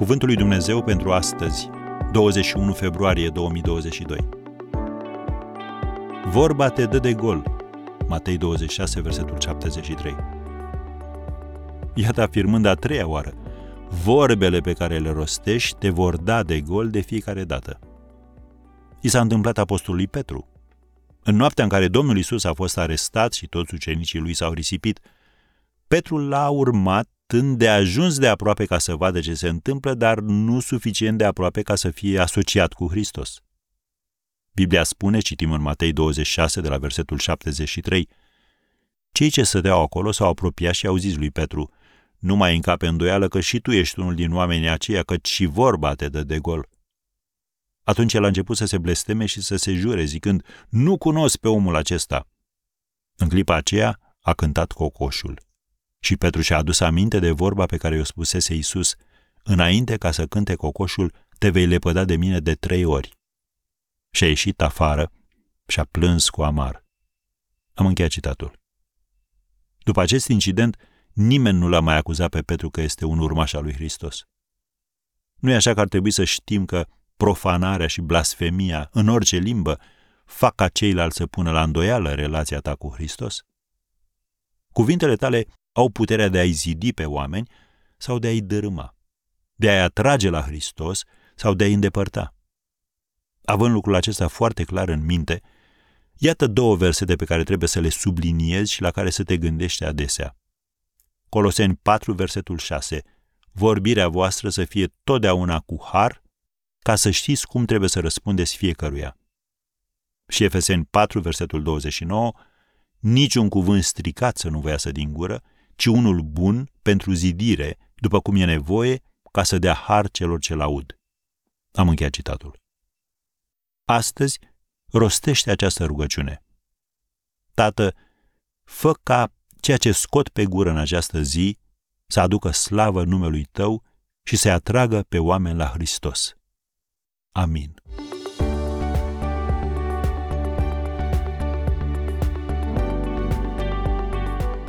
Cuvântul lui Dumnezeu pentru astăzi, 21 februarie 2022. Vorba te dă de gol. Matei 26, versetul 73. Iată afirmând a treia oară, vorbele pe care le rostești te vor da de gol de fiecare dată. I s-a întâmplat apostolului Petru. În noaptea în care Domnul Isus a fost arestat și toți ucenicii lui s-au risipit, Petru l-a urmat stând de ajuns de aproape ca să vadă ce se întâmplă, dar nu suficient de aproape ca să fie asociat cu Hristos. Biblia spune, citim în Matei 26, de la versetul 73, Cei ce stăteau acolo s-au apropiat și au zis lui Petru, Nu mai încape îndoială că și tu ești unul din oamenii aceia, că și vorba te dă de gol. Atunci el a început să se blesteme și să se jure, zicând, Nu cunosc pe omul acesta. În clipa aceea a cântat cocoșul. Și Petru și-a adus aminte de vorba pe care i-o spusese Iisus, înainte ca să cânte cocoșul, te vei lepăda de mine de trei ori. Și a ieșit afară și a plâns cu amar. Am încheiat citatul. După acest incident, nimeni nu l-a mai acuzat pe Petru că este un urmaș al lui Hristos. Nu e așa că ar trebui să știm că profanarea și blasfemia, în orice limbă, fac ca ceilalți să pună la îndoială relația ta cu Hristos? Cuvintele tale au puterea de a-i zidi pe oameni sau de a-i dărâma, de a-i atrage la Hristos sau de a-i îndepărta. Având lucrul acesta foarte clar în minte, iată două versete pe care trebuie să le subliniezi și la care să te gândești adesea. Coloseni 4, versetul 6. Vorbirea voastră să fie totdeauna cu har, ca să știți cum trebuie să răspundeți fiecăruia. Și Efeseni 4, versetul 29. Niciun cuvânt stricat să nu vă iasă din gură, ci unul bun pentru zidire, după cum e nevoie, ca să dea har celor ce laud. Am încheiat citatul. Astăzi, rostește această rugăciune. Tată, fă ca ceea ce scot pe gură în această zi să aducă slavă numelui Tău și să-i atragă pe oameni la Hristos. Amin.